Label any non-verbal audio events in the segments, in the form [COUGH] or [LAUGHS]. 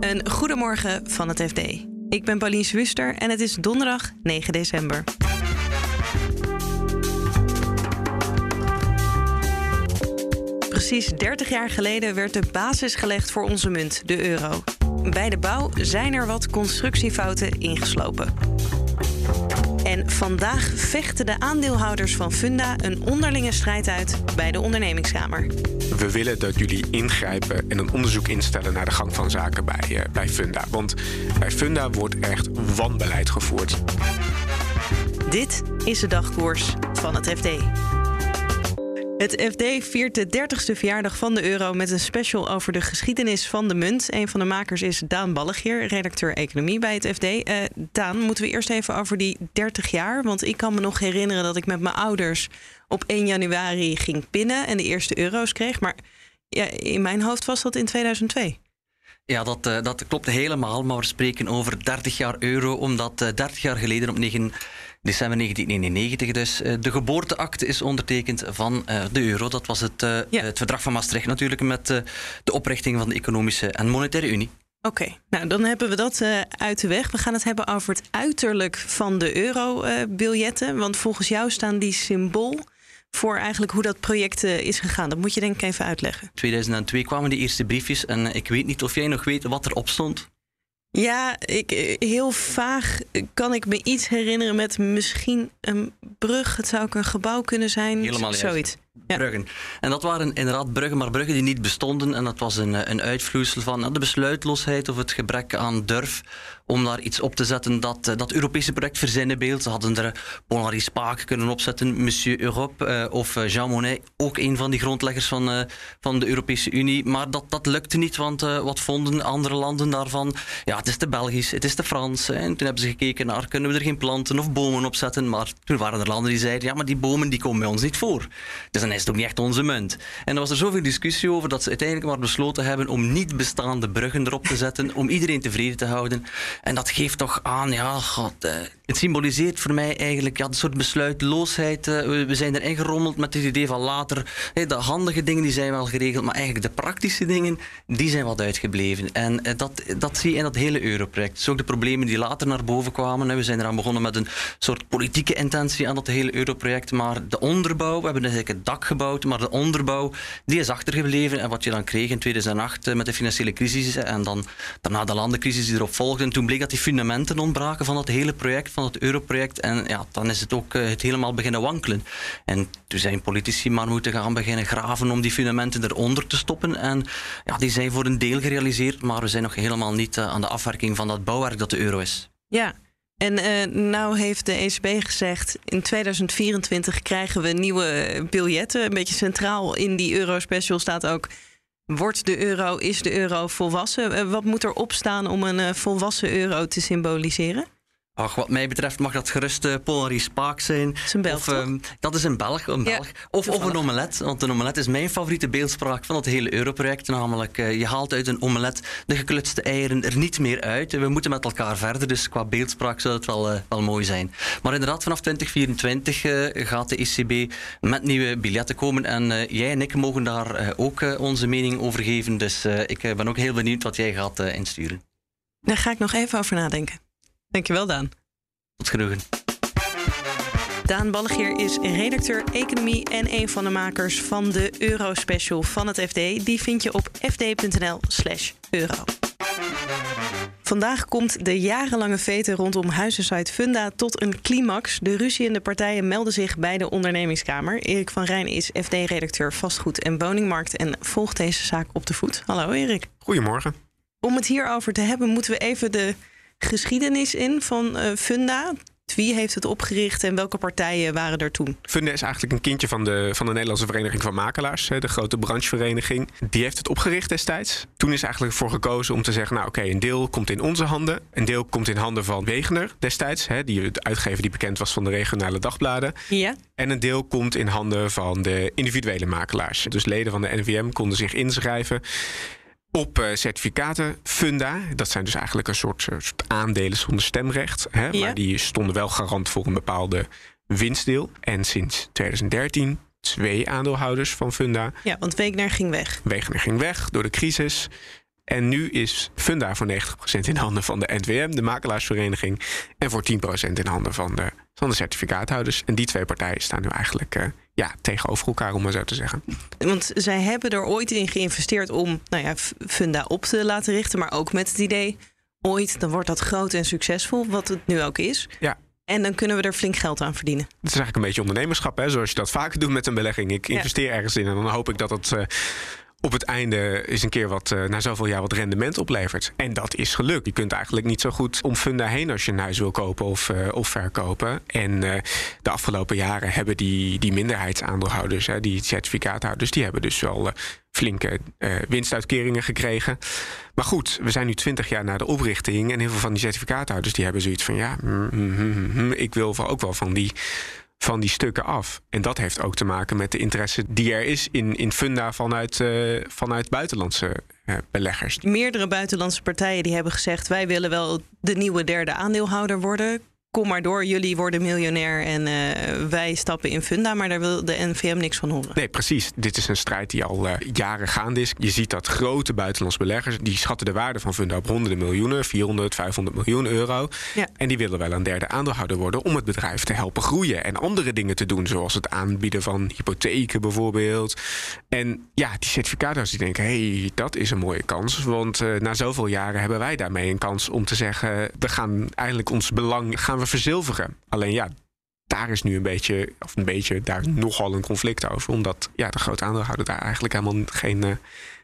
Een goedemorgen van het FD. Ik ben Pauline Swuster en het is donderdag 9 december. Precies 30 jaar geleden werd de basis gelegd voor onze munt, de euro. Bij de bouw zijn er wat constructiefouten ingeslopen. En vandaag vechten de aandeelhouders van Funda een onderlinge strijd uit bij de ondernemingskamer. We willen dat jullie ingrijpen en een onderzoek instellen naar de gang van zaken bij, uh, bij Funda. Want bij Funda wordt echt wanbeleid gevoerd. Dit is de dagkoers van het FD. Het FD viert de 30ste verjaardag van de euro met een special over de geschiedenis van de munt. Een van de makers is Daan Ballegier, redacteur economie bij het FD. Uh, Daan, moeten we eerst even over die 30 jaar? Want ik kan me nog herinneren dat ik met mijn ouders op 1 januari ging pinnen en de eerste euro's kreeg. Maar ja, in mijn hoofd was dat in 2002. Ja, dat, uh, dat klopt helemaal. Maar we spreken over 30 jaar euro, omdat uh, 30 jaar geleden op 9 december 1991 dus uh, de geboorteakte is ondertekend van de euro. Dat was het, ja. het verdrag van Maastricht natuurlijk met de oprichting van de Economische en Monetaire Unie. Oké, okay, nou dan hebben we dat uh, uit de weg. We gaan het hebben over het uiterlijk van de euro-biljetten. Uh, want volgens jou staan die symbool voor eigenlijk hoe dat project uh, is gegaan. Dat moet je denk ik even uitleggen. 2002 kwamen die eerste briefjes en ik weet niet of jij nog weet wat erop stond. Ja, ik, heel vaag kan ik me iets herinneren met misschien een brug. Het zou ook een gebouw kunnen zijn. Helemaal zoiets. Ja. Bruggen. En dat waren inderdaad bruggen, maar bruggen die niet bestonden. En dat was een, een uitvloeisel van de besluitloosheid of het gebrek aan durf om daar iets op te zetten dat dat Europese project verzinnenbeeld. Ze hadden er Paul-Henri Spaak kunnen opzetten, Monsieur Europe uh, of Jean Monnet, ook een van die grondleggers van, van de Europese Unie. Maar dat, dat lukte niet, want wat vonden andere landen daarvan? Ja, het is te Belgisch, het is te Frans. En toen hebben ze gekeken naar, kunnen we er geen planten of bomen op zetten? Maar toen waren er landen die zeiden, ja, maar die bomen die komen bij ons niet voor. Dus dan is het ook niet echt onze munt. En er was er zoveel discussie over dat ze uiteindelijk maar besloten hebben om niet bestaande bruggen erop te zetten, om iedereen tevreden te houden. En dat geeft toch aan, ja, god, uh, het symboliseert voor mij eigenlijk ja, een soort besluitloosheid. Uh, we, zijn erin gerommeld met het idee van later. De handige dingen die zijn wel geregeld, maar eigenlijk de praktische dingen die zijn wat uitgebleven. En uh, dat, dat zie je in dat hele europroject. Dus ook de problemen die later naar boven kwamen. We zijn eraan begonnen met een soort politieke intentie aan dat hele europroject. Maar de onderbouw, we hebben eigenlijk het dak gebouwd, maar de onderbouw die is achtergebleven. En wat je dan kreeg in 2008 met de financiële crisis en dan daarna de landencrisis die erop volgde. En toen bleek dat die fundamenten ontbraken van dat hele project, van het europroject. En ja, dan is het ook uh, het helemaal beginnen wankelen. En toen zijn politici maar moeten gaan beginnen graven om die fundamenten eronder te stoppen. En ja, die zijn voor een deel gerealiseerd, maar we zijn nog helemaal niet uh, aan de afwerking van dat bouwwerk dat de euro is. Ja, en uh, nou heeft de ECB gezegd, in 2024 krijgen we nieuwe biljetten. Een beetje centraal in die Euro-special staat ook... Wordt de euro, is de euro volwassen? Wat moet er opstaan om een uh, volwassen euro te symboliseren? Ach, wat mij betreft mag dat gerust uh, Paul-Henri Spaak zijn. Dat is een Belg, of, um, Dat is een Belg, een Belg. Ja, of, of een omelet, want een omelet is mijn favoriete beeldspraak van het hele Europroject. Namelijk, uh, je haalt uit een omelet de geklutste eieren er niet meer uit. We moeten met elkaar verder, dus qua beeldspraak zou het wel, uh, wel mooi zijn. Maar inderdaad, vanaf 2024 gaat de ECB met nieuwe biljetten komen. En jij en ik mogen daar ook onze mening over geven. Dus ik ben ook heel benieuwd wat jij gaat insturen. Daar ga ik nog even over nadenken. Dankjewel, Daan. Tot genoegen. Daan Ballegeer is redacteur economie en een van de makers van de Euro-special van het FD. Die vind je op fd.nl/slash euro. Vandaag komt de jarenlange vete rondom huizensite Funda tot een climax. De ruziende partijen melden zich bij de ondernemingskamer. Erik van Rijn is FD-redacteur vastgoed en woningmarkt en volgt deze zaak op de voet. Hallo Erik. Goedemorgen. Om het hierover te hebben moeten we even de geschiedenis in van uh, Funda. Wie heeft het opgericht en welke partijen waren er toen? Funda is eigenlijk een kindje van de, van de Nederlandse Vereniging van Makelaars, de grote branchevereniging. Die heeft het opgericht destijds. Toen is eigenlijk voor gekozen om te zeggen: Nou, oké, okay, een deel komt in onze handen. Een deel komt in handen van Wegener destijds, hè, die, de uitgever die bekend was van de regionale dagbladen. Ja. En een deel komt in handen van de individuele makelaars. Dus leden van de NVM konden zich inschrijven op uh, certificaten funda. Dat zijn dus eigenlijk een soort, soort aandelen zonder stemrecht. Hè, ja. Maar die stonden wel garant voor een bepaalde winstdeel. En sinds 2013 twee aandeelhouders van funda. Ja, want Wegener ging weg. Wegener ging weg door de crisis. En nu is Funda voor 90% in handen van de NVM, de makelaarsvereniging, en voor 10% in handen van de, van de certificaathouders. En die twee partijen staan nu eigenlijk uh, ja, tegenover elkaar, om maar zo te zeggen. Want zij hebben er ooit in geïnvesteerd om nou ja, Funda op te laten richten, maar ook met het idee: ooit dan wordt dat groot en succesvol, wat het nu ook is. Ja. En dan kunnen we er flink geld aan verdienen. Het is eigenlijk een beetje ondernemerschap, hè? zoals je dat vaker doet met een belegging. Ik investeer ergens in en dan hoop ik dat het. Uh, op het einde eens een keer wat uh, na zoveel jaar wat rendement oplevert. En dat is gelukt. Je kunt eigenlijk niet zo goed om funda heen als je een huis wil kopen of, uh, of verkopen. En uh, de afgelopen jaren hebben die, die minderheidsaandeelhouders, hè, die certificaathouders, die hebben dus wel flinke winstuitkeringen gekregen. Maar goed, we zijn nu twintig jaar na de oprichting en heel veel van die certificaathouders die hebben zoiets van ja, mm, mm, mm, ik wil ook wel van die van die stukken af. En dat heeft ook te maken met de interesse die er is in, in funda vanuit, uh, vanuit buitenlandse uh, beleggers. Meerdere buitenlandse partijen die hebben gezegd: wij willen wel de nieuwe derde aandeelhouder worden kom maar door, jullie worden miljonair en uh, wij stappen in funda, maar daar wil de NVM niks van horen. Nee, precies. Dit is een strijd die al uh, jaren gaande is. Je ziet dat grote buitenlandse beleggers, die schatten de waarde van funda op honderden miljoenen, 400, 500 miljoen euro. Ja. En die willen wel een derde aandeelhouder worden om het bedrijf te helpen groeien en andere dingen te doen, zoals het aanbieden van hypotheken bijvoorbeeld. En ja, die certificaathouders die denken, hé, hey, dat is een mooie kans, want uh, na zoveel jaren hebben wij daarmee een kans om te zeggen, we gaan eigenlijk ons belang gaan verzilveren. Alleen ja, daar is nu een beetje, of een beetje, daar nogal een conflict over. Omdat ja, de grote aandeelhouder daar eigenlijk helemaal geen, uh,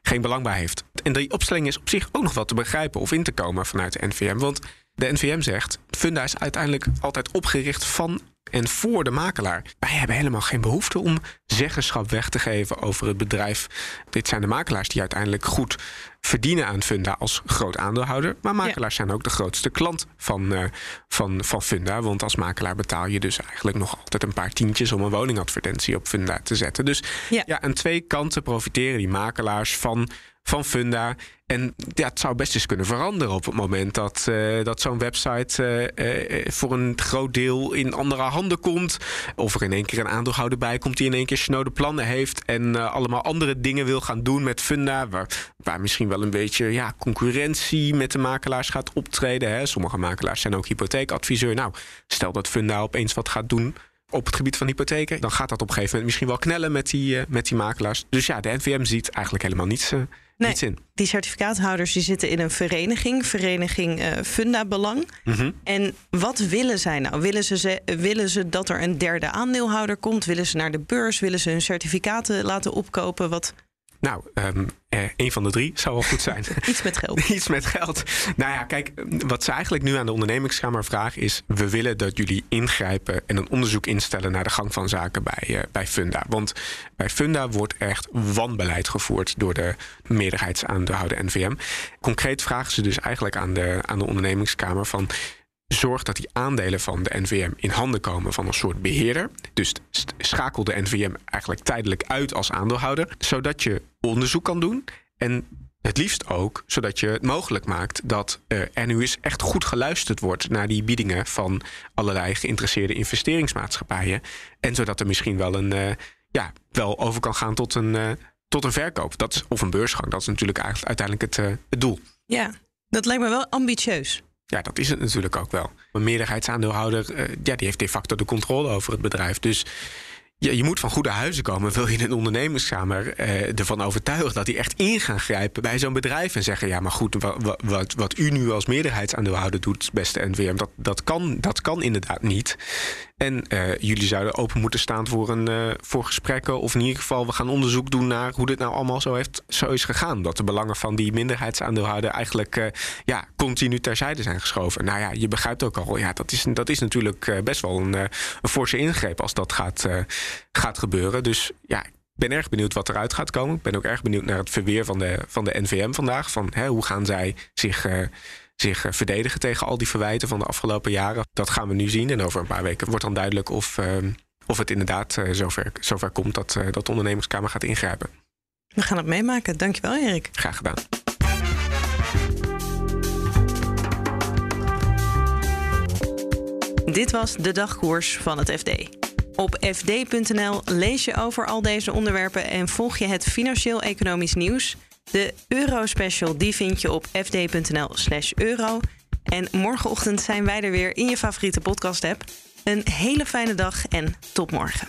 geen belang bij heeft. En die opstelling is op zich ook nog wel te begrijpen of in te komen vanuit de NVM. Want de NVM zegt, Funda is uiteindelijk altijd opgericht van en voor de makelaar. Wij hebben helemaal geen behoefte om zeggenschap weg te geven over het bedrijf. Dit zijn de makelaars die uiteindelijk goed verdienen aan Funda als groot aandeelhouder. Maar makelaars zijn ook de grootste klant van, uh, van, van Funda. Want als makelaar betaal je dus eigenlijk nog altijd een paar tientjes om een woningadvertentie op Funda te zetten. Dus ja, ja aan twee kanten profiteren die makelaars van van Funda. En ja, het zou best eens kunnen veranderen op het moment dat, uh, dat zo'n website uh, voor een groot deel in andere handen komt. Of er in één keer een aandeelhouder bij komt die in één keer snode plannen heeft. En allemaal andere dingen wil gaan doen met Funda. Waar, misschien wel een beetje ja, concurrentie met de makelaars gaat optreden. Hè. Sommige makelaars zijn ook hypotheekadviseur. Nou, stel dat Funda opeens wat gaat doen op het gebied van hypotheken, dan gaat dat op een gegeven moment misschien wel knellen met die, met die makelaars. Dus ja, de NVM ziet eigenlijk helemaal niets, nee, in. Die certificaathouders die zitten in een vereniging, vereniging uh, Funda Belang. Mm -hmm. En wat willen zij nou? Willen ze, ze, willen ze dat er een derde aandeelhouder komt? Willen ze naar de beurs? Willen ze hun certificaten laten opkopen? Wat, nou, um, eh, een van de drie zou wel goed zijn. [LAUGHS] Iets met geld. [LAUGHS] Iets met geld. Nou ja, kijk, wat ze eigenlijk nu aan de ondernemingskamer vragen is... we willen dat jullie ingrijpen en een onderzoek instellen... naar de gang van zaken bij, uh, bij Funda. Want bij Funda wordt echt wanbeleid gevoerd... door de meerderheidsaandeelhouder NVM. Concreet vragen ze dus eigenlijk aan de, aan de ondernemingskamer van zorg dat die aandelen van de NVM in handen komen van een soort beheerder. Dus schakel de NVM eigenlijk tijdelijk uit als aandeelhouder, zodat je onderzoek kan doen en het liefst ook zodat je het mogelijk maakt dat uh, er nu eens echt goed geluisterd wordt naar die biedingen van allerlei geïnteresseerde investeringsmaatschappijen. En zodat er misschien wel een uh, ja, wel over kan gaan tot een, uh, tot een verkoop. Dat of een beursgang. Dat is natuurlijk uiteindelijk het, het doel. Ja, dat lijkt me wel ambitieus. Ja, dat is het natuurlijk ook wel. Een meerderheidsaandeelhouder, uh, ja, die heeft de facto de controle over het bedrijf. Dus ja, je moet van goede huizen komen. Wil je een ondernemerskamer eh, ervan overtuigen dat die echt in gaan grijpen bij zo'n bedrijf en zeggen: ja, maar goed, wat, wat, u nu als meerderheidsaandeelhouder doet, beste NVM, dat, dat, kan, dat kan inderdaad niet. En uh, jullie zouden open moeten staan voor, een, uh, voor gesprekken. Of in ieder geval, we gaan onderzoek doen naar hoe dit nou allemaal zo, heeft, zo is gegaan. Dat de belangen van die minderheidsaandeelhouder eigenlijk uh, ja, continu terzijde zijn geschoven. Nou ja, je begrijpt ook al, ja, dat is, dat is natuurlijk best wel een, een forse ingreep als dat gaat, gaat gebeuren. Dus ja, ik ben erg benieuwd wat eruit gaat komen. Ik ben ook erg benieuwd naar het verweer van de, van de NVM vandaag. Van hè, hoe gaan zij zich zich eh, verdedigen tegen al die verwijten van de afgelopen jaren. Dat gaan we nu zien. En over een paar weken wordt dan duidelijk of, ehm, of het inderdaad uh, zover, zover komt dat, dat de ondernemerskamer gaat ingrijpen. We gaan het meemaken. Dankjewel, Erik. Graag gedaan. Dit was de dagkoers van het FD. Op fd.nl lees je over al deze onderwerpen en volg je het financieel-economisch nieuws. De Euro-special die vind je op fd.nl/slash euro. En morgenochtend zijn wij er weer in je favoriete podcast-app. Een hele fijne dag en tot morgen.